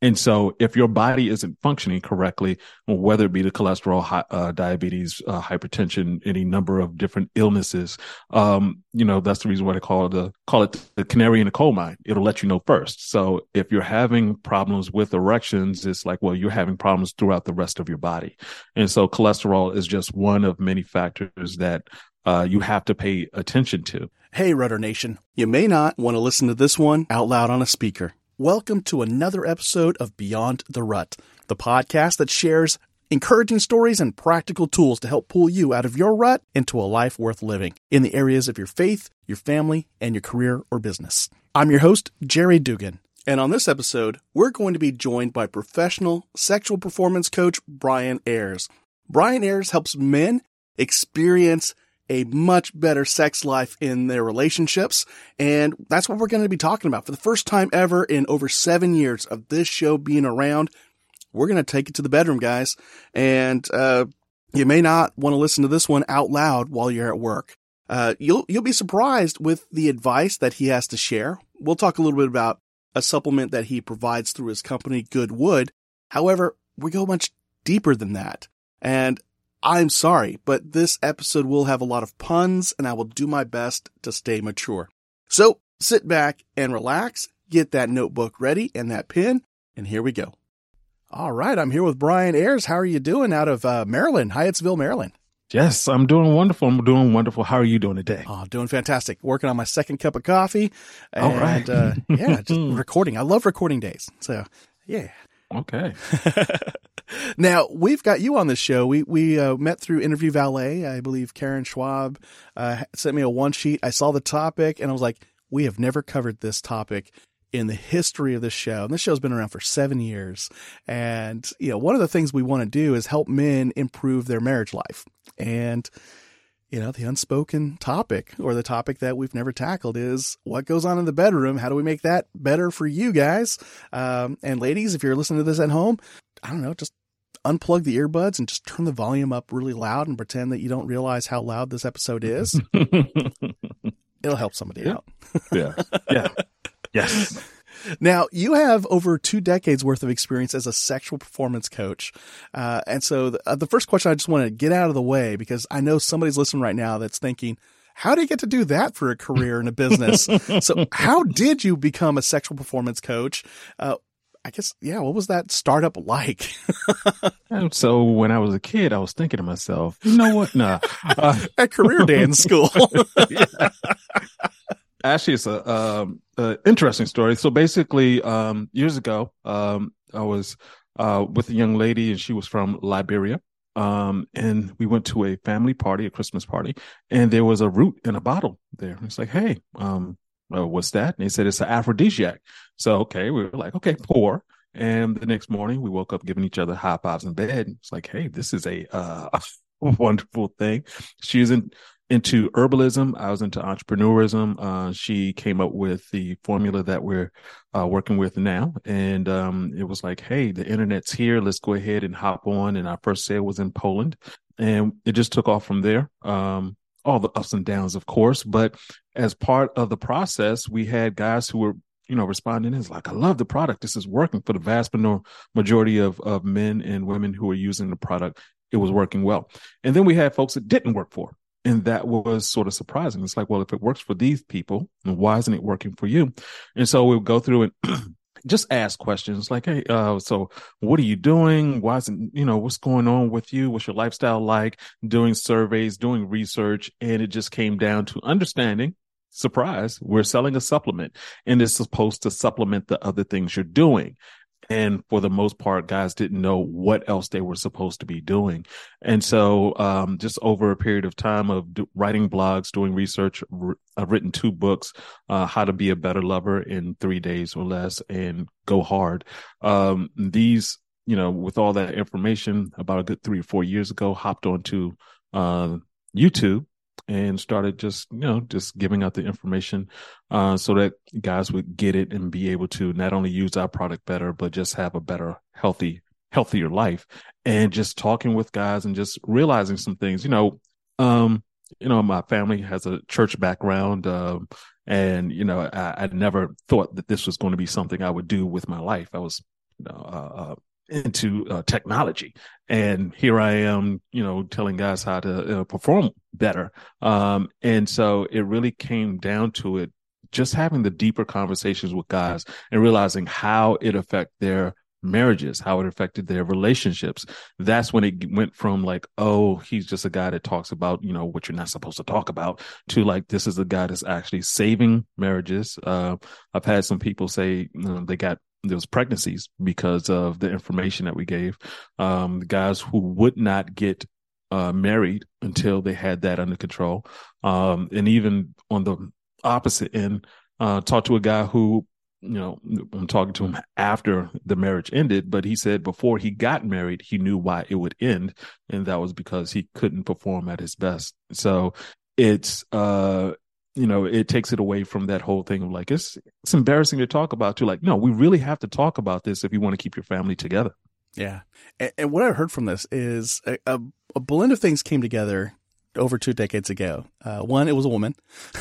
And so, if your body isn't functioning correctly, whether it be the cholesterol, uh, diabetes, uh, hypertension, any number of different illnesses, um, you know that's the reason why they call it the call it the canary in the coal mine. It'll let you know first. So, if you're having problems with erections, it's like well, you're having problems throughout the rest of your body. And so, cholesterol is just one of many factors that uh, you have to pay attention to. Hey, Rudder Nation, you may not want to listen to this one out loud on a speaker. Welcome to another episode of Beyond the Rut, the podcast that shares encouraging stories and practical tools to help pull you out of your rut into a life worth living in the areas of your faith, your family, and your career or business. I'm your host, Jerry Dugan. And on this episode, we're going to be joined by professional sexual performance coach Brian Ayers. Brian Ayers helps men experience a much better sex life in their relationships. And that's what we're going to be talking about for the first time ever in over seven years of this show being around. We're going to take it to the bedroom, guys. And, uh, you may not want to listen to this one out loud while you're at work. Uh, you'll, you'll be surprised with the advice that he has to share. We'll talk a little bit about a supplement that he provides through his company, Goodwood. However, we go much deeper than that. And I'm sorry, but this episode will have a lot of puns and I will do my best to stay mature. So sit back and relax, get that notebook ready and that pen, and here we go. All right, I'm here with Brian Ayers. How are you doing out of uh, Maryland, Hyattsville, Maryland? Yes, I'm doing wonderful. I'm doing wonderful. How are you doing today? Oh, doing fantastic. Working on my second cup of coffee. And, All right. uh, yeah, just recording. I love recording days. So, yeah. Okay. now we've got you on the show. We we uh, met through Interview Valet. I believe Karen Schwab uh, sent me a one sheet. I saw the topic and I was like, we have never covered this topic in the history of the show. And this show's been around for seven years. And you know, one of the things we want to do is help men improve their marriage life. And you know, the unspoken topic or the topic that we've never tackled is what goes on in the bedroom. How do we make that better for you guys? Um, and ladies, if you're listening to this at home, I don't know, just unplug the earbuds and just turn the volume up really loud and pretend that you don't realize how loud this episode is. It'll help somebody yeah. out. yeah. Yeah. Yes. Now, you have over two decades worth of experience as a sexual performance coach. Uh, and so the, uh, the first question I just want to get out of the way because I know somebody's listening right now that's thinking, how do you get to do that for a career in a business? so, how did you become a sexual performance coach? Uh, I guess, yeah, what was that startup like? And so when I was a kid, I was thinking to myself, you know what? Nah. Uh, At career day in school. actually, it's a, um, a interesting story. So basically, um, years ago, um, I was uh, with a young lady, and she was from Liberia. Um, and we went to a family party, a Christmas party, and there was a root in a bottle there. It's like, hey, um, uh, what's that? And he said it's an aphrodisiac. So okay, we were like, okay, pour. And the next morning, we woke up giving each other high fives in bed. It's like, hey, this is a uh, wonderful thing. She in, into herbalism. I was into entrepreneurism. Uh, she came up with the formula that we're uh, working with now. And um, it was like, hey, the internet's here. Let's go ahead and hop on. And our first sale was in Poland. And it just took off from there. Um, all the ups and downs, of course. But as part of the process, we had guys who were you know, responding is like, I love the product. This is working for the vast majority of, of men and women who are using the product. It was working well. And then we had folks that didn't work for. And that was sort of surprising. It's like, well, if it works for these people, then why isn't it working for you? And so we'll go through and just ask questions like, Hey, uh, so what are you doing? Why isn't, you know, what's going on with you? What's your lifestyle like? Doing surveys, doing research. And it just came down to understanding surprise, we're selling a supplement and it's supposed to supplement the other things you're doing. And for the most part, guys didn't know what else they were supposed to be doing. And so, um, just over a period of time of do, writing blogs, doing research, r- I've written two books, uh, how to be a better lover in three days or less and go hard. Um, these, you know, with all that information about a good three or four years ago, hopped onto, uh, YouTube and started just you know just giving out the information uh, so that guys would get it and be able to not only use our product better but just have a better healthy healthier life. And just talking with guys and just realizing some things you know um you know my family has a church background um and you know I, I never thought that this was going to be something i would do with my life. I was you know uh, uh into uh, technology. And here i am you know telling guys how to uh, perform better. Um, and so it really came down to it just having the deeper conversations with guys and realizing how it affect their marriages how it affected their relationships that's when it went from like oh he's just a guy that talks about you know what you're not supposed to talk about to like this is a guy that's actually saving marriages uh, i've had some people say you know, they got those pregnancies because of the information that we gave. Um, guys who would not get uh, married until they had that under control. Um, and even on the opposite end, uh, talked to a guy who, you know, I'm talking to him after the marriage ended, but he said before he got married, he knew why it would end. And that was because he couldn't perform at his best. So it's, uh, you know, it takes it away from that whole thing of like it's it's embarrassing to talk about too. Like, no, we really have to talk about this if you want to keep your family together. Yeah, and, and what I heard from this is a, a, a, blend of things came together over two decades ago. Uh, one, it was a woman.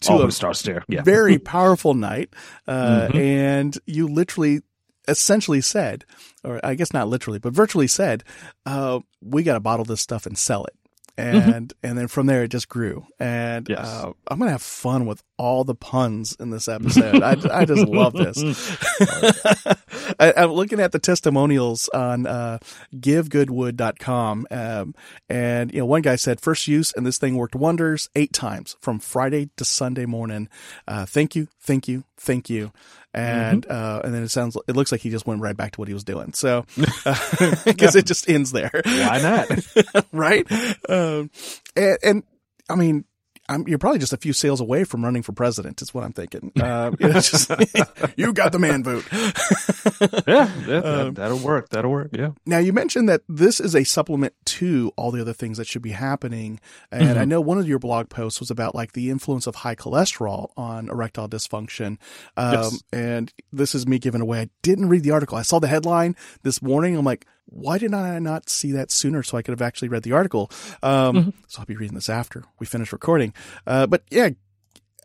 two, a starts there. Yeah. very powerful night, uh, mm-hmm. and you literally essentially said, or I guess not literally, but virtually said, uh, "We got to bottle this stuff and sell it." Mm-hmm. and mm-hmm. and then from there it just grew. And yes. uh, I'm gonna have fun with all the puns in this episode. I, I just love this. I, am looking at the testimonials on uh, givegoodwood.com, um, and you know one guy said first use and this thing worked wonders eight times from Friday to Sunday morning. Uh, thank you, thank you, thank you and mm-hmm. uh, and then it sounds it looks like he just went right back to what he was doing. So because uh, it just ends there. Why not? right? Um, and, and I mean, I'm, you're probably just a few sales away from running for president. Is what I'm thinking. Uh, just, you got the man vote. yeah, yeah um, that, will work. That'll work. Yeah. Now you mentioned that this is a supplement to all the other things that should be happening, and mm-hmm. I know one of your blog posts was about like the influence of high cholesterol on erectile dysfunction. Um, yes. And this is me giving away. I didn't read the article. I saw the headline this morning. I'm like, why did I not see that sooner so I could have actually read the article? Um, mm-hmm. So I'll be reading this after we finish recording. Uh, but yeah,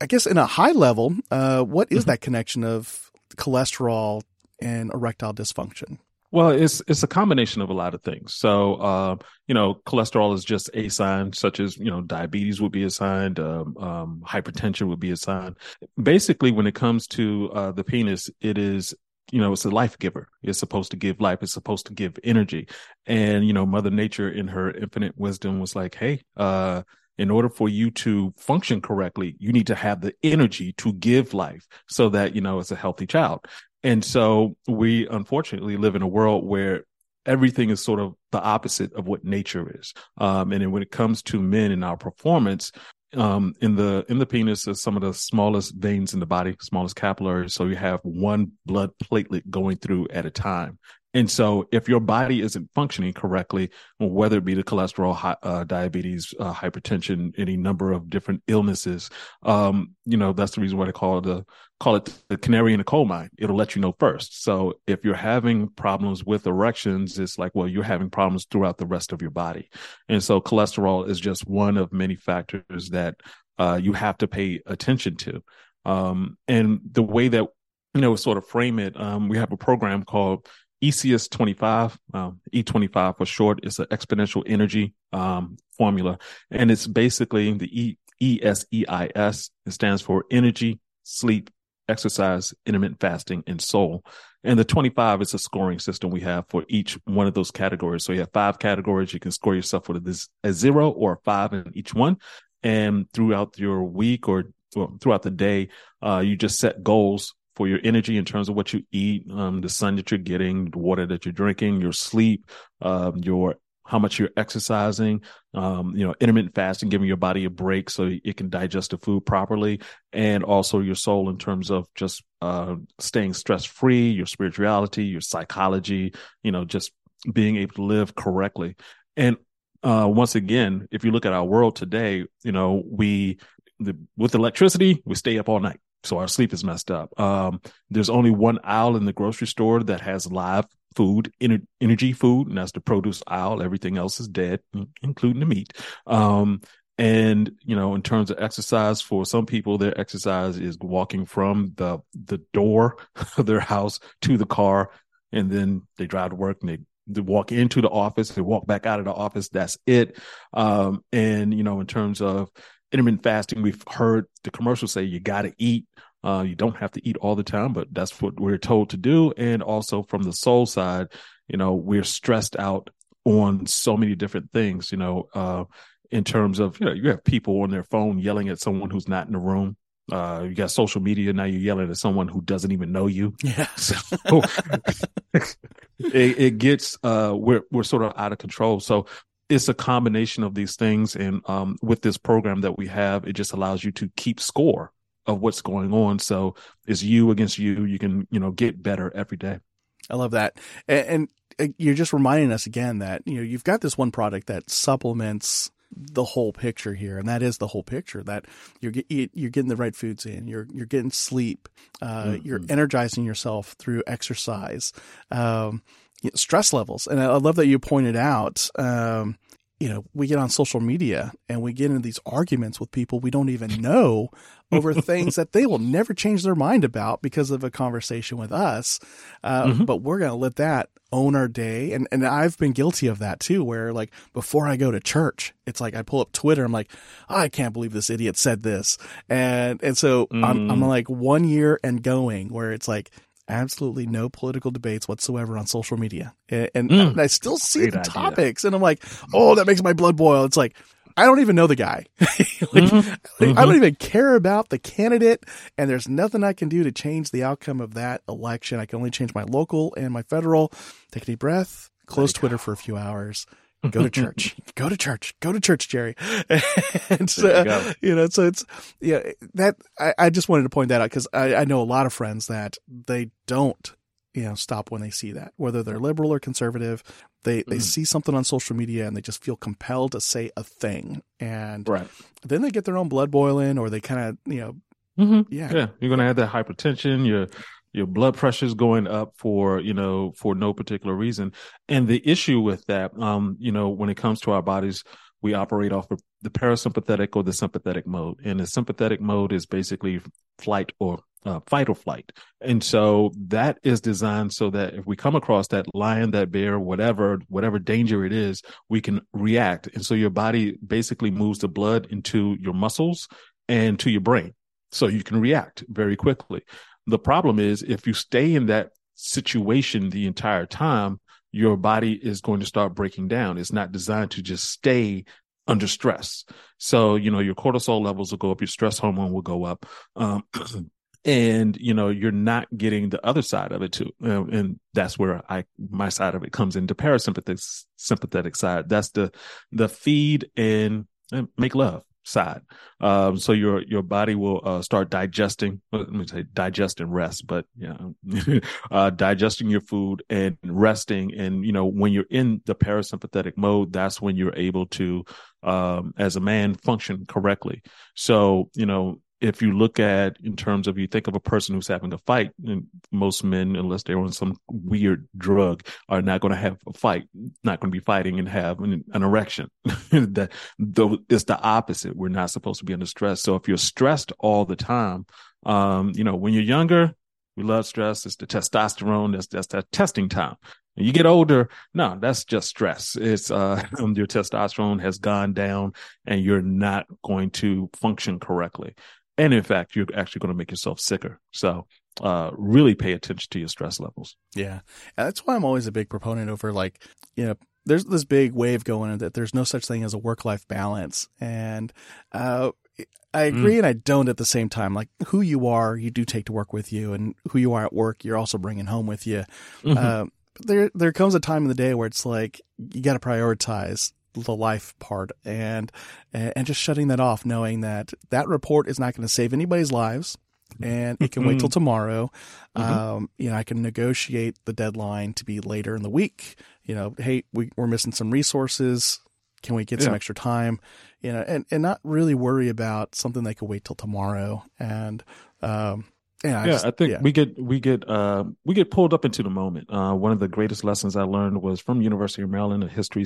I guess in a high level, uh, what is mm-hmm. that connection of cholesterol and erectile dysfunction? Well, it's it's a combination of a lot of things. So, uh, you know, cholesterol is just a sign, such as you know, diabetes would be a sign, um, um, hypertension would be a sign. Basically, when it comes to uh, the penis, it is you know, it's a life giver. It's supposed to give life. It's supposed to give energy. And, you know, Mother Nature in her infinite wisdom was like, Hey, uh, in order for you to function correctly, you need to have the energy to give life so that, you know, it's a healthy child. And so we unfortunately live in a world where everything is sort of the opposite of what nature is. Um, and when it comes to men and our performance, um, in the in the penis is some of the smallest veins in the body, smallest capillaries. So you have one blood platelet going through at a time. And so, if your body isn't functioning correctly, whether it be the cholesterol, uh, diabetes, uh, hypertension, any number of different illnesses, um, you know that's the reason why they call it the call it the canary in the coal mine. It'll let you know first. So, if you're having problems with erections, it's like well, you're having problems throughout the rest of your body. And so, cholesterol is just one of many factors that uh, you have to pay attention to. Um, and the way that you know sort of frame it, um, we have a program called ESEIS 25, um, E25 for short, is an exponential energy um, formula. And it's basically the E ESEIS. It stands for energy, sleep, exercise, intermittent fasting, and soul. And the 25 is a scoring system we have for each one of those categories. So you have five categories. You can score yourself with a zero or a five in each one. And throughout your week or throughout the day, uh, you just set goals for your energy in terms of what you eat, um, the sun that you're getting, the water that you're drinking, your sleep, uh, your how much you're exercising, um, you know, intermittent fasting, giving your body a break so it can digest the food properly, and also your soul in terms of just uh, staying stress free, your spirituality, your psychology, you know, just being able to live correctly. And uh, once again, if you look at our world today, you know, we, the, with electricity, we stay up all night. So our sleep is messed up. Um, there's only one aisle in the grocery store that has live food, ener- energy food, and that's the produce aisle. Everything else is dead, including the meat. Um, and you know, in terms of exercise, for some people, their exercise is walking from the the door of their house to the car, and then they drive to work and they they walk into the office, they walk back out of the office. That's it. Um, and you know, in terms of intermittent fasting, we've heard the commercials say you got to eat. Uh, you don't have to eat all the time, but that's what we're told to do. And also from the soul side, you know, we're stressed out on so many different things, you know, uh, in terms of, you know, you have people on their phone yelling at someone who's not in the room. Uh, you got social media now. You're yelling at someone who doesn't even know you. Yeah. So it, it, gets uh, we're we're sort of out of control. So it's a combination of these things, and um, with this program that we have, it just allows you to keep score of what's going on. So it's you against you. You can you know get better every day. I love that, and, and uh, you're just reminding us again that you know you've got this one product that supplements the whole picture here, and that is the whole picture. That you're you're getting the right foods in, you're you're getting sleep, uh, mm-hmm. you're energizing yourself through exercise, um, stress levels, and I love that you pointed out. Um, you know, we get on social media and we get into these arguments with people we don't even know over things that they will never change their mind about because of a conversation with us. Uh, mm-hmm. But we're going to let that own our day. And, and I've been guilty of that too, where like before I go to church, it's like I pull up Twitter. I'm like, oh, I can't believe this idiot said this. And, and so mm. I'm, I'm like one year and going where it's like, absolutely no political debates whatsoever on social media. And, and, mm, and I still see the idea. topics and I'm like, oh, that makes my blood boil. It's like, I don't even know the guy. like, mm-hmm. Mm-hmm. I don't even care about the candidate, and there's nothing I can do to change the outcome of that election. I can only change my local and my federal. Take a deep breath, close Twitter for a few hours, go to church, go to church, go to church, Jerry. and so, you, you, know, so it's, yeah, that, I, I just wanted to point that out because I, I know a lot of friends that they don't you know stop when they see that whether they're liberal or conservative they they mm-hmm. see something on social media and they just feel compelled to say a thing and right. then they get their own blood boiling or they kind of you know mm-hmm. yeah yeah you're gonna have that hypertension your your blood pressure is going up for you know for no particular reason and the issue with that um you know when it comes to our bodies we operate off of the parasympathetic or the sympathetic mode and the sympathetic mode is basically flight or uh, fight or flight. And so that is designed so that if we come across that lion, that bear, whatever, whatever danger it is, we can react. And so your body basically moves the blood into your muscles and to your brain. So you can react very quickly. The problem is if you stay in that situation the entire time, your body is going to start breaking down. It's not designed to just stay under stress. So, you know, your cortisol levels will go up, your stress hormone will go up. Um, and you know you're not getting the other side of it too and that's where i my side of it comes into parasympathetic sympathetic side that's the the feed and, and make love side. Um so your your body will uh, start digesting let me say digest and rest but yeah uh digesting your food and resting. And you know when you're in the parasympathetic mode that's when you're able to um as a man function correctly. So you know if you look at in terms of you think of a person who's having a fight, most men, unless they're on some weird drug, are not going to have a fight, not going to be fighting and have an, an erection. that it's the opposite. We're not supposed to be under stress. So if you're stressed all the time, um, you know, when you're younger, we love stress. It's the testosterone. That's that's that testing time. When you get older, no, that's just stress. It's uh, your testosterone has gone down, and you're not going to function correctly and in fact you're actually going to make yourself sicker so uh, really pay attention to your stress levels yeah and that's why i'm always a big proponent over like you know there's this big wave going that there's no such thing as a work life balance and uh, I agree mm. and I don't at the same time. Like who you are, you do take to work with you, and who you are at work, you're also bringing home with you. Mm-hmm. Uh, there, there comes a time in the day where it's like you got to prioritize the life part and and just shutting that off knowing that that report is not going to save anybody's lives and it can wait till tomorrow mm-hmm. um, you know i can negotiate the deadline to be later in the week you know hey we, we're missing some resources Can we get yeah. some extra time? You know, and, and not really worry about something that could wait till tomorrow. And, um, yeah, I, yeah, just, I think yeah. we get we get uh, we get pulled up into the moment. Uh, one of the greatest lessons I learned was from University of Maryland, a history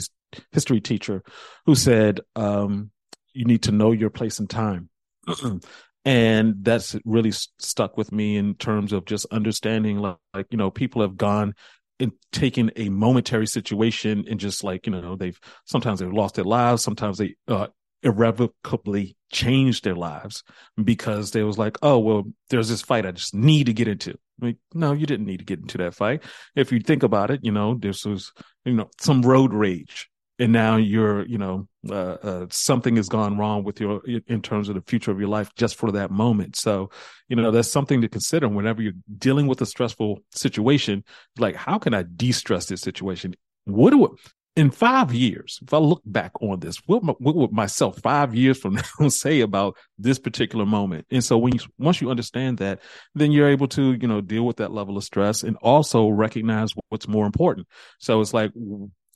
history teacher, who said, um, "You need to know your place and time." and that's really stuck with me in terms of just understanding like, like you know people have gone and taken a momentary situation and just like you know they've sometimes they've lost their lives sometimes they uh, irrevocably changed their lives because they was like oh well there's this fight i just need to get into. Like no you didn't need to get into that fight. If you think about it you know this was you know some road rage. And now you're you know uh, uh, something has gone wrong with your in terms of the future of your life just for that moment. So you know that's something to consider whenever you're dealing with a stressful situation. Like how can i de-stress this situation? What do in five years if i look back on this what, what would myself five years from now say about this particular moment? And so when you once you understand that then you're able to you know deal with that level of stress and also recognize what's more important. So it's like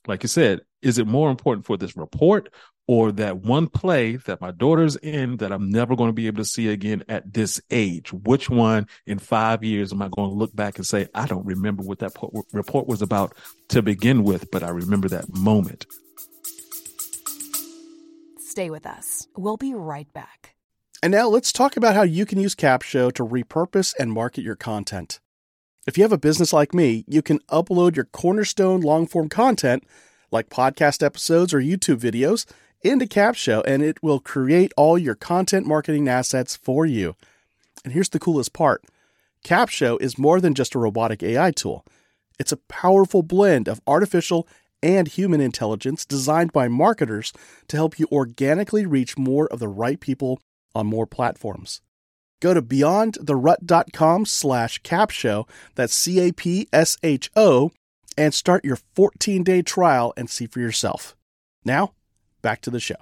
like you said, is it more important for this report or that one play that my daughter's in that I'm never going to be able to see again at this age? Which one in five years am I going to look back and say, I don't remember what that report was about to begin with, but I remember that moment? Stay with us. We'll be right back. And now let's talk about how you can use Capsho to repurpose and market your content. If you have a business like me, you can upload your cornerstone long form content, like podcast episodes or YouTube videos, into Capsho and it will create all your content marketing assets for you. And here's the coolest part Capsho is more than just a robotic AI tool, it's a powerful blend of artificial and human intelligence designed by marketers to help you organically reach more of the right people on more platforms. Go to beyondtherut.com slash capsho, that's C-A-P-S-H-O, and start your 14-day trial and see for yourself. Now, back to the show.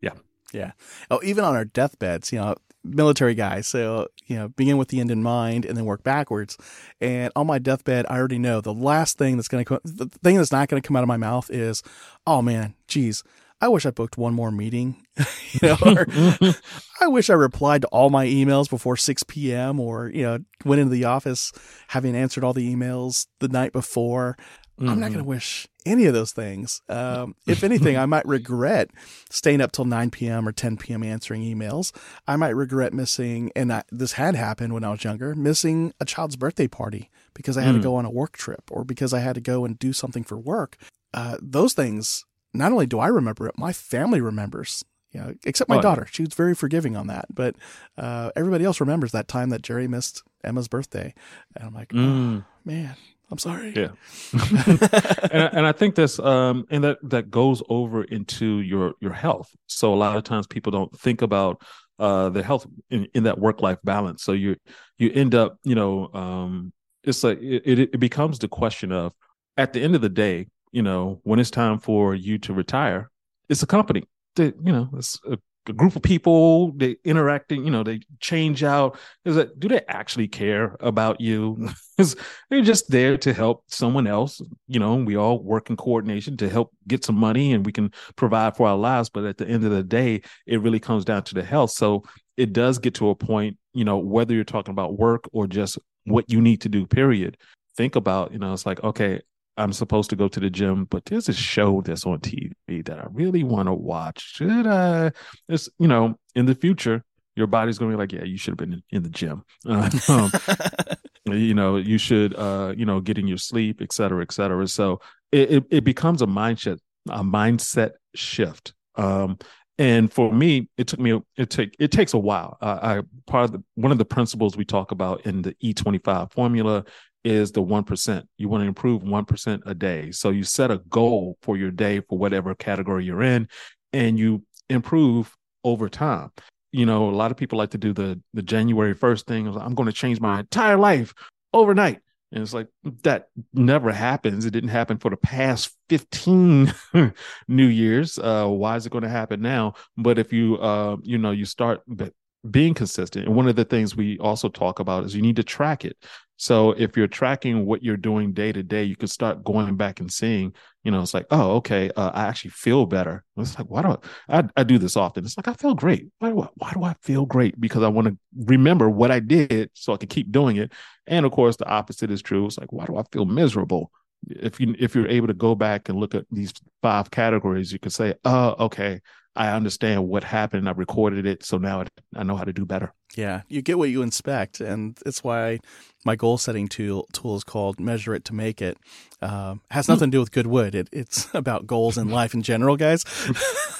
Yeah. Yeah. Oh, even on our deathbeds, you know, military guys. So, you know, begin with the end in mind and then work backwards. And on my deathbed, I already know the last thing that's going to come, the thing that's not going to come out of my mouth is, oh man, geez, I wish I booked one more meeting. you know, or, I wish I replied to all my emails before 6 p.m. or, you know, went into the office having answered all the emails the night before. Mm-hmm. I'm not going to mm-hmm. wish any of those things. Um, if anything, I might regret staying up till 9 p.m. or 10 p.m. answering emails. I might regret missing, and I, this had happened when I was younger, missing a child's birthday party because I had mm. to go on a work trip or because I had to go and do something for work. Uh, those things not only do I remember it, my family remembers. You know, except my oh, daughter. She was very forgiving on that. But uh, everybody else remembers that time that Jerry missed Emma's birthday. And I'm like, mm. oh, man, I'm sorry. Yeah. and, and I think that's um and that that goes over into your your health. So a lot of times people don't think about uh the health in, in that work life balance. So you you end up, you know, um it's like it, it becomes the question of at the end of the day, you know, when it's time for you to retire, it's a company that, you know, it's a, a group of people, they interacting, you know, they change out. Is that do they actually care about you? they're just there to help someone else. You know, we all work in coordination to help get some money and we can provide for our lives. But at the end of the day, it really comes down to the health. So it does get to a point, you know, whether you're talking about work or just what you need to do, period. Think about, you know, it's like, okay, I'm supposed to go to the gym, but there's a show that's on TV that I really want to watch. Should I? It's you know, in the future, your body's going to be like, yeah, you should have been in, the gym. Uh, um, you know, you should, uh, you know, get in your sleep, et cetera, et cetera. So it, it, it becomes a mindset, a mindset shift. Um, and for me, it took me, it take, it takes a while. Uh, I part of the, one of the principles we talk about in the E25 formula is the 1%. You want to improve 1% a day. So you set a goal for your day for whatever category you're in and you improve over time. You know, a lot of people like to do the the January 1st thing. I'm going to change my entire life overnight. And it's like that never happens. It didn't happen for the past 15 New Year's. Uh, why is it going to happen now? But if you uh, you know, you start being consistent. And one of the things we also talk about is you need to track it. So if you're tracking what you're doing day to day, you can start going back and seeing, you know, it's like, oh, okay, uh, I actually feel better. It's like, why do I, I, I do this often? It's like, I feel great. Why do I, why do I feel great? Because I want to remember what I did so I can keep doing it. And of course, the opposite is true. It's like, why do I feel miserable? If you if you're able to go back and look at these five categories, you can say, oh, okay, I understand what happened. I recorded it, so now I know how to do better. Yeah, you get what you inspect, and it's why my goal setting tool tool is called Measure It to Make It. Uh, has nothing to do with Goodwood. It, it's about goals in life in general, guys.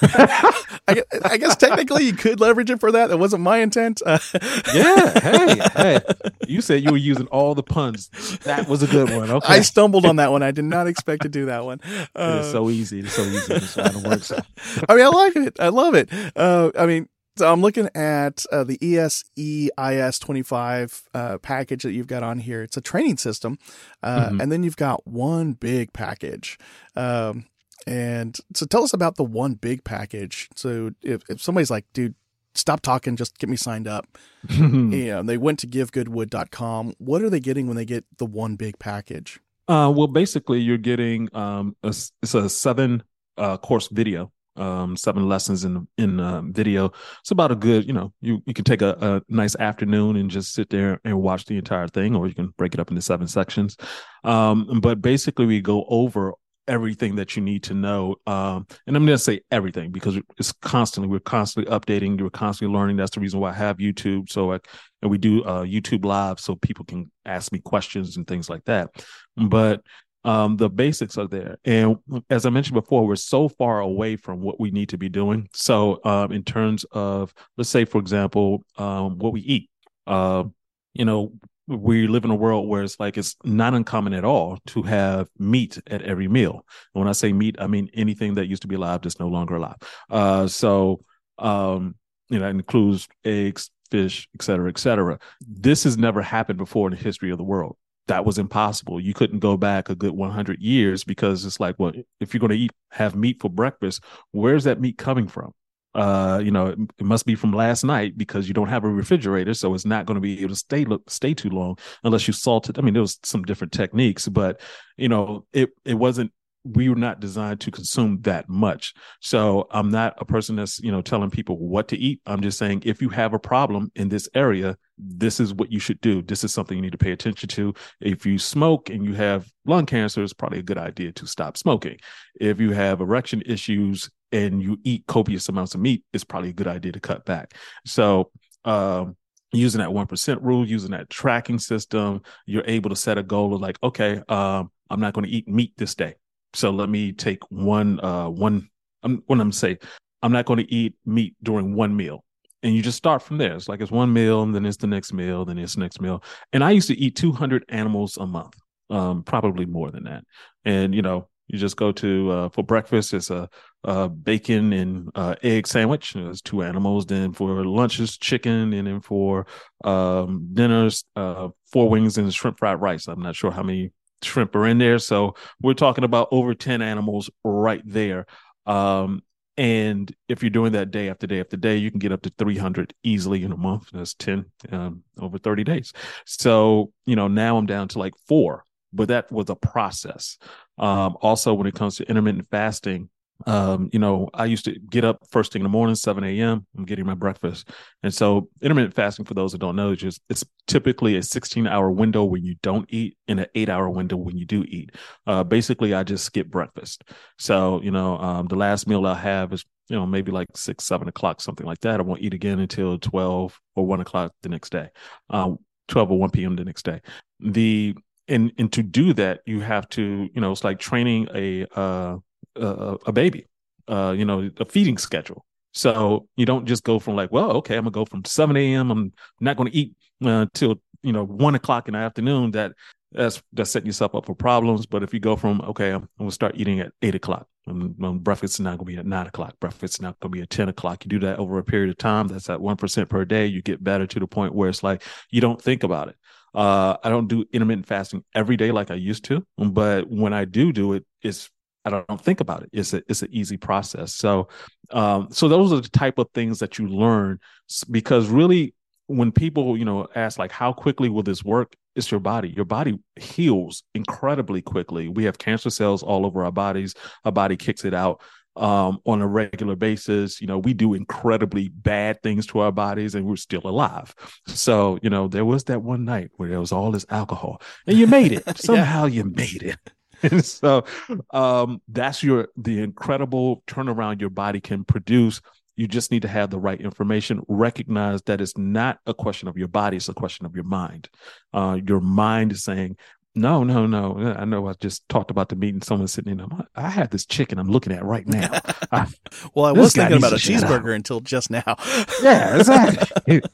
I, I, guess technically you could leverage it for that. That wasn't my intent. Uh, yeah. Hey, hey. You said you were using all the puns. That was a good one. Okay. I stumbled on that one. I did not expect to do that one. Uh, it's so easy. It's so easy. It's work. So. I mean, I like it. I love it. Uh, I mean, so I'm looking at uh, the ESEIS 25 uh, package that you've got on here. It's a training system, uh, mm-hmm. and then you've got one big package. Um, and so tell us about the one big package. So if, if somebody's like, dude, stop talking, just get me signed up. yeah, they went to givegoodwood.com. What are they getting when they get the one big package? Uh, well, basically, you're getting um, a, it's a seven uh, course video um, seven lessons in in uh, video. It's about a good, you know, you you can take a, a, nice afternoon and just sit there and watch the entire thing, or you can break it up into seven sections. Um, but basically, we go over everything that you need to know. Um, and I'm going to say everything because it's constantly, we're constantly updating, we're constantly learning. That's the reason why I have YouTube. So I, and we do uh, YouTube live so people can ask me questions and things like that. But um, the basics are there. And as I mentioned before, we're so far away from what we need to be doing. So, um, in terms of, let's say, for example, um, what we eat, uh, you know, we live in a world where it's like it's not uncommon at all to have meat at every meal. And when I say meat, I mean anything that used to be alive that's no longer alive. Uh, so, um, you know, that includes eggs, fish, et cetera, et cetera. This has never happened before in the history of the world that was impossible. You couldn't go back a good 100 years because it's like, well, if you're going to eat have meat for breakfast, where's that meat coming from? Uh, you know, it, must be from last night because you don't have a refrigerator, so it's not going to be able to stay look, stay too long unless you salt it. I mean, there was some different techniques, but you know, it it wasn't we were not designed to consume that much. So I'm not a person that's, you know, telling people what to eat. I'm just saying if you have a problem in this area, this is what you should do. This is something you need to pay attention to. If you smoke and you have lung cancer, it's probably a good idea to stop smoking. If you have erection issues and you eat copious amounts of meat, it's probably a good idea to cut back. So, um, using that 1% rule, using that tracking system, you're able to set a goal of like, okay, um, I'm not going to eat meat this day so let me take one uh one I'm what I'm say I'm not going to eat meat during one meal. And you just start from there. It's like it's one meal, and then it's the next meal, then it's the next meal. And I used to eat 200 animals a month, um, probably more than that. And you know, you just go to uh, for breakfast, it's a, a bacon and uh, egg sandwich. There's two animals. Then for lunches, chicken, and then for um, dinners, uh, four wings and shrimp fried rice. I'm not sure how many shrimp are in there. So we're talking about over 10 animals right there. Um, and if you're doing that day after day after day, you can get up to 300 easily in a month. That's 10 um, over 30 days. So, you know, now I'm down to like four, but that was a process. Um, also, when it comes to intermittent fasting, um, you know, I used to get up first thing in the morning, 7 a.m. I'm getting my breakfast. And so intermittent fasting, for those that don't know, is just it's typically a 16 hour window when you don't eat and an eight hour window when you do eat. Uh, basically I just skip breakfast. So, you know, um, the last meal I have is, you know, maybe like six, seven o'clock, something like that. I won't eat again until 12 or one o'clock the next day. Um, 12 or 1 p.m. the next day. The and and to do that, you have to, you know, it's like training a uh uh, a baby, uh, you know, a feeding schedule. So you don't just go from like, well, okay, I'm gonna go from 7 a.m. I'm not gonna eat uh, till you know one o'clock in the afternoon. That that's that's setting yourself up for problems. But if you go from okay, I'm, I'm gonna start eating at eight o'clock. And, breakfast is not gonna be at nine o'clock. Breakfast is not gonna be at ten o'clock. You do that over a period of time. That's at one percent per day. You get better to the point where it's like you don't think about it. Uh, I don't do intermittent fasting every day like I used to, but when I do do it, it's I don't think about it. It's a it's an easy process. So, um, so those are the type of things that you learn because really when people you know ask like how quickly will this work it's your body your body heals incredibly quickly we have cancer cells all over our bodies our body kicks it out um, on a regular basis you know we do incredibly bad things to our bodies and we're still alive. So you know there was that one night where there was all this alcohol and you made it. Somehow you made it. And so um, that's your the incredible turnaround your body can produce. You just need to have the right information. Recognize that it's not a question of your body, it's a question of your mind. Uh, your mind is saying, no, no, no. I know I just talked about the meeting. Someone sitting in. I had this chicken I'm looking at right now. I, well, I was thinking about a cheeseburger until just now. yeah, exactly.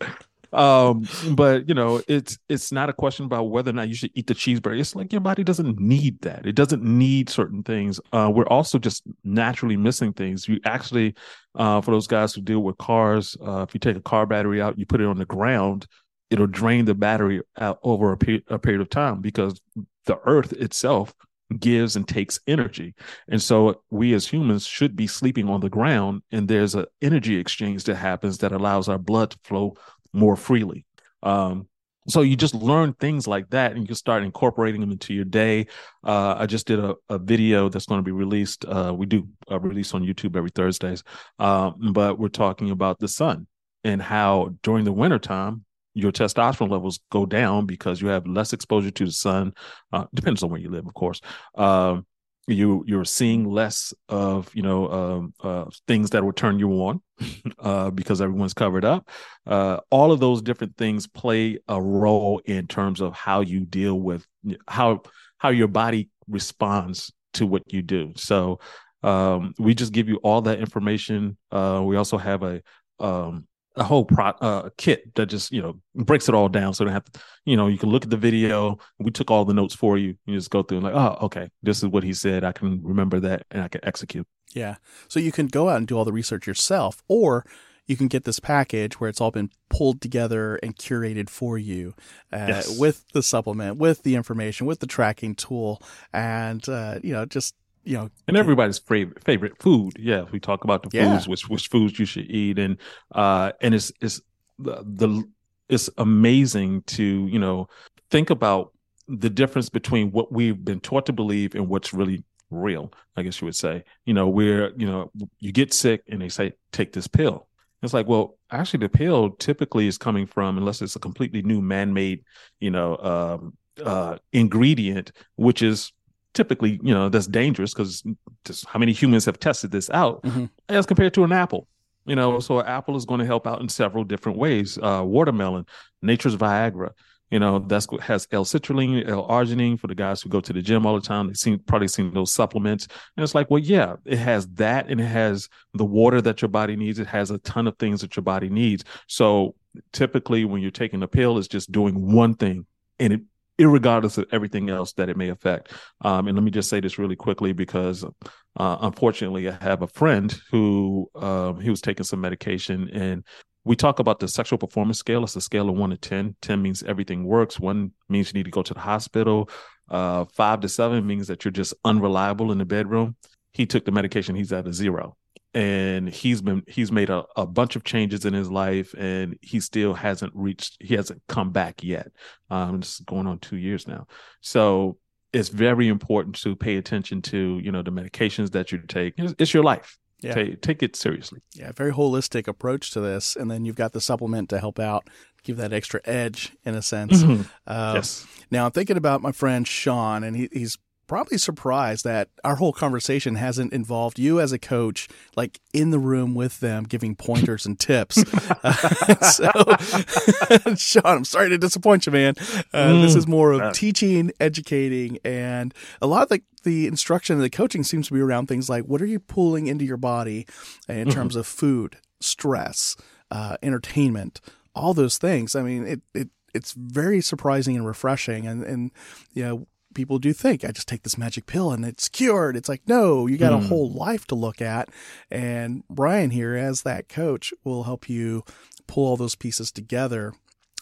Um, but you know, it's it's not a question about whether or not you should eat the cheeseburger. It's like your body doesn't need that. It doesn't need certain things. Uh, we're also just naturally missing things. You actually, uh, for those guys who deal with cars, uh, if you take a car battery out, you put it on the ground, it'll drain the battery out over a, pe- a period of time because the earth itself gives and takes energy. And so we as humans should be sleeping on the ground and there's an energy exchange that happens that allows our blood to flow more freely. Um, so you just learn things like that and you can start incorporating them into your day uh, i just did a, a, video that's going to be released uh, we do a release on youtube every thursdays um, but we're talking about the sun and how during the wintertime your testosterone levels go down because you have less exposure to the sun uh, depends on where you live of course um, you you're seeing less of you know um, uh, things that will turn you on uh, because everyone's covered up. Uh, all of those different things play a role in terms of how you deal with how how your body responds to what you do. So um, we just give you all that information. Uh, we also have a um, a whole pro uh, kit that just you know breaks it all down. So they have to you know you can look at the video. We took all the notes for you. You just go through and like oh okay. This is what he said. I can remember that and i can execute. Yeah. So you can go out and do all the research yourself or you can get this package where it's all been pulled together and curated for you uh, yes. with the supplement with the information with the tracking tool and uh, you know just you know, and everybody's favorite favorite food. Yeah, we talk about the yeah. foods, which which foods you should eat, and uh, and it's it's the, the it's amazing to you know think about the difference between what we've been taught to believe and what's really real. I guess you would say. You know, where you know you get sick and they say take this pill. It's like, well, actually, the pill typically is coming from, unless it's a completely new man-made, you know, um, uh, ingredient, which is typically, you know, that's dangerous because just how many humans have tested this out mm-hmm. as compared to an apple. You know, so an apple is going to help out in several different ways. Uh, watermelon, nature's Viagra. You know, that's what has L-citrulline, L-arginine for the guys who go to the gym all the time. They've seen probably seen those supplements. And it's like, well, yeah, it has that and it has the water that your body needs. It has a ton of things that your body needs. So typically when you're taking a pill, it's just doing one thing and it regardless of everything else that it may affect. Um, and let me just say this really quickly because uh, unfortunately, I have a friend who um, he was taking some medication and we talk about the sexual performance scale. It's a scale of one to 10. 10 means everything works. One means you need to go to the hospital. Uh, five to seven means that you're just unreliable in the bedroom. He took the medication. He's at a zero and he's been he's made a, a bunch of changes in his life and he still hasn't reached he hasn't come back yet um it's going on two years now so it's very important to pay attention to you know the medications that you take it's, it's your life yeah. Take, take, it seriously. Yeah, very holistic approach to this. And then you've got the supplement to help out, give that extra edge in a sense. Mm-hmm. Uh, yes. Now I'm thinking about my friend Sean, and he, he's probably surprised that our whole conversation hasn't involved you as a coach, like in the room with them, giving pointers and tips. Uh, so, Sean, I'm sorry to disappoint you, man. Uh, mm, this is more of teaching, educating, and a lot of the, the instruction and the coaching seems to be around things like what are you pulling into your body in mm-hmm. terms of food, stress, uh, entertainment, all those things. I mean, it, it it's very surprising and refreshing, and and you know people do think I just take this magic pill and it's cured. It's like, no, you got mm. a hmm. whole life to look at. And Brian here, as that coach, will help you pull all those pieces together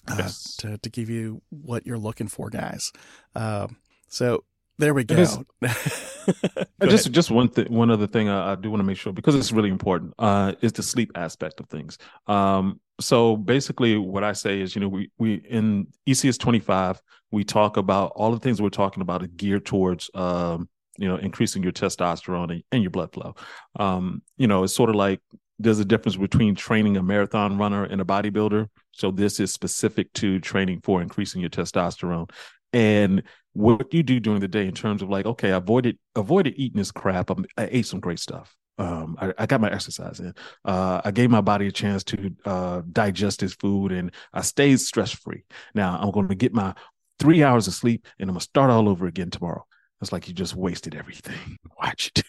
uh, yes. to, to give you what you're looking for, guys. Um, so there we go. go just just one thing, one other thing I, I do want to make sure because it's really important uh, is the sleep aspect of things. Um, so basically what I say is, you know, we we in ESEIS 25, we talk about all the things we're talking about are geared towards um, you know, increasing your testosterone and, and your blood flow. Um, you know, it's sort of like there's a difference between training a marathon runner and a bodybuilder. So this is specific to training for increasing your testosterone. And what you do during the day in terms of like, okay, I avoided avoided eating this crap. I'm, i ate some great stuff. Um, I, I, got my exercise in. Uh, I gave my body a chance to uh, digest this food, and I stayed stress free. Now I'm going to get my three hours of sleep, and I'm going to start all over again tomorrow. It's like you just wasted everything. Why'd you do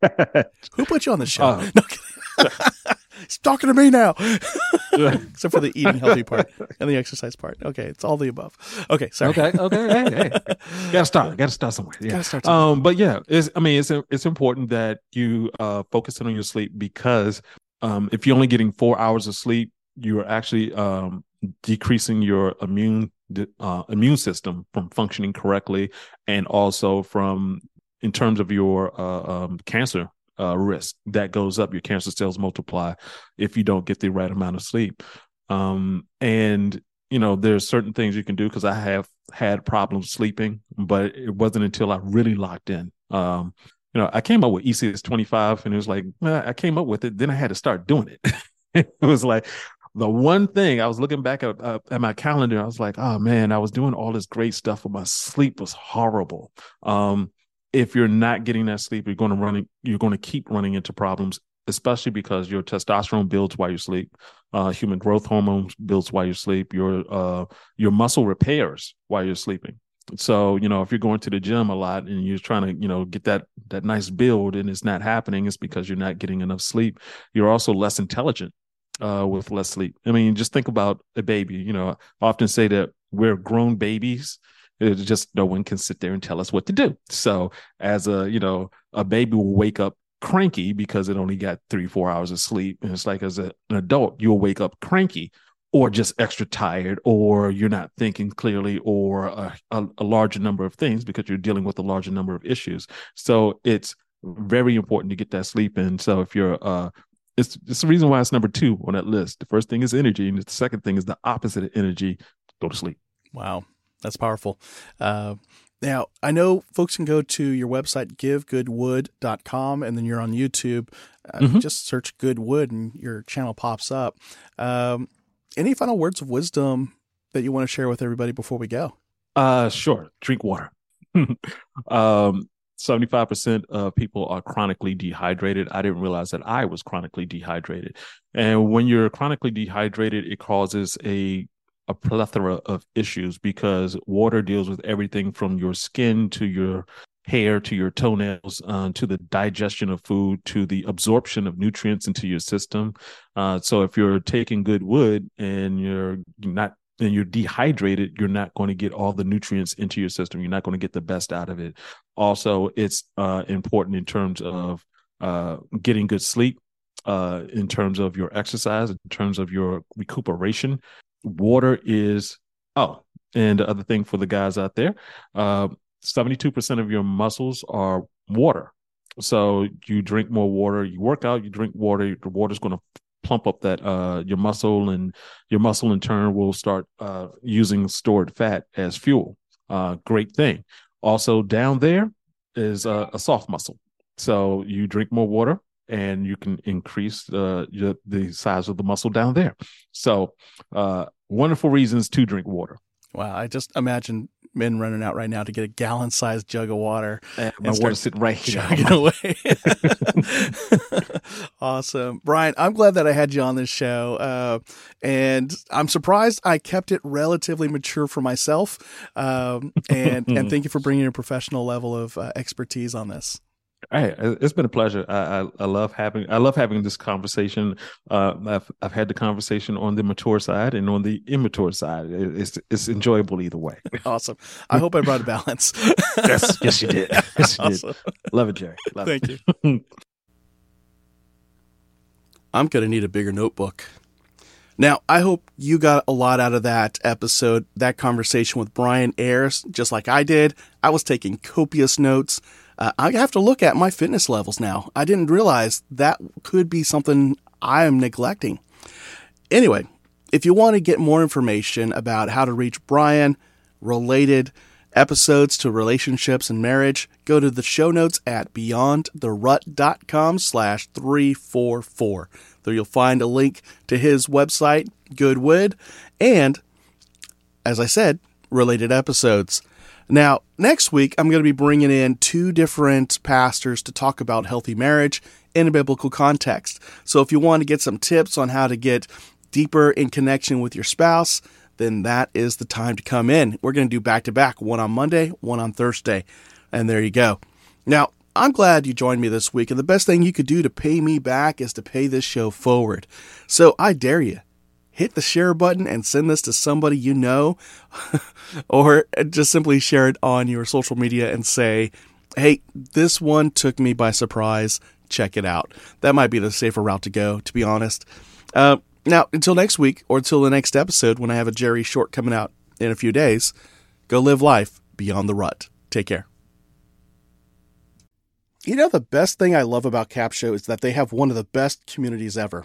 that? Who put you on the show? Uh, no, He's talking to me now. Except for the eating healthy part and the exercise part. Okay, it's all the above. Okay, sorry. Okay, okay. Hey, hey. Gotta start. Gotta start somewhere. Yeah. Gotta start somewhere. Um, but yeah, it's I mean it's it's important that you uh focus on your sleep because um if you're only getting four hours of sleep, you are actually um decreasing your immune uh, immune system from functioning correctly and also from in terms of your uh, um, cancer uh, risk that goes up. Your cancer cells multiply if you don't get the right amount of sleep. Um, and you know, there's certain things you can do because I have had problems sleeping, but it wasn't until I really locked in. Um, you know, I came up with ESEIS 25 and it was like, well, I came up with it. Then I had to start doing it. it was like, the one thing I was looking back at, uh, at my calendar, I was like, oh man, I was doing all this great stuff, but my sleep was horrible. Um, if you're not getting that sleep, you're going to run you're going to keep running into problems, especially because your testosterone builds while you sleep, uh, human growth hormones builds while you sleep, your uh, your muscle repairs while you're sleeping. So you know if you're going to the gym a lot and you're trying to you know get that that nice build and it's not happening, it's because you're not getting enough sleep. You're also less intelligent uh, with less sleep. I mean, just think about a baby. You know, I often say that we're grown babies it's just no one can sit there and tell us what to do. So as a, you know, a baby will wake up cranky because it only got three, four hours of sleep. And it's like as a, an adult, you'll wake up cranky or just extra tired or you're not thinking clearly or a, a, a larger number of things because you're dealing with a larger number of issues. So it's very important to get that sleep in. So if you're uh it's it's the reason why it's number two on that list. The first thing is energy, and the second thing is the opposite of energy. Go to sleep. Wow. That's powerful. Uh, now, I know folks can go to your website, givegoodwood.com, and then you're on YouTube. Uh, mm-hmm. Just search Goodwood and your channel pops up. Um, any final words of wisdom that you want to share with everybody before we go? Uh, sure. Drink water. um, 75% of people are chronically dehydrated. I didn't realize that I was chronically dehydrated. And when you're chronically dehydrated, it causes a a plethora of issues because water deals with everything from your skin to your hair to your toenails uh, to the digestion of food to the absorption of nutrients into your system. Uh, so if you're taking good wood and you're not and you're dehydrated you're not going to get all the nutrients into your system. You're not going to get the best out of it. Also it's uh, important in terms of uh, getting good sleep uh, in terms of your exercise in terms of your recuperation water is oh and the other thing for the guys out there uh, 72% of your muscles are water. So you drink more water you work out you drink water the water's going to plump up that uh, your muscle and your muscle in turn will start uh, using stored fat as fuel. Uh, great thing. Also down there is a soft muscle. So you drink more water and you can increase uh, your, the size of the muscle down there. So, uh, wonderful reasons to drink water. Wow, I just imagine men running out right now to get a gallon-sized jug of water and, and water sitting right here. away. awesome, Brian. I'm glad that I had you on this show, uh, and I'm surprised I kept it relatively mature for myself. Um, and and thank you for bringing a professional level of uh, expertise on this. Hey, it's been a pleasure. I, I, I, love having I love having this conversation. Uh, I've I've had the conversation on the mature side and on the immature side. It's it's enjoyable either way. Awesome. I hope I brought a balance. yes, yes, you did. Yes, you awesome. did. Love it, Jerry. Love Thank it. you. I'm gonna need a bigger notebook. Now, I hope you got a lot out of that episode, that conversation with Brian Ayers, just like I did. I was taking copious notes uh, I have to look at my fitness levels now. I didn't realize that could be something I am neglecting. Anyway, if you want to get more information about how to reach Brian, related episodes to relationships and marriage, go to the show notes at beyondtherut.com slash 344. There you'll find a link to his website, Goodwood, and, as I said, related episodes. Now, next week, I'm going to be bringing in two different pastors to talk about healthy marriage in a biblical context. So if you want to get some tips on how to get deeper in connection with your spouse, then that is the time to come in. We're going to do back to back, one on Monday, one on Thursday. And there you go. Now, I'm glad you joined me this week, and the best thing you could do to pay me back is to pay this show forward. So I dare you, hit the share button and send this to somebody you know, or just simply share it on your social media and say, hey, this one took me by surprise. Check it out. That might be the safer route to go, to be honest. Uh, now, until next week or until the next episode when I have a Jerry short coming out in a few days, go live life beyond the rut. Take care. You know, the best thing I love about Capsho is that they have one of the best communities ever.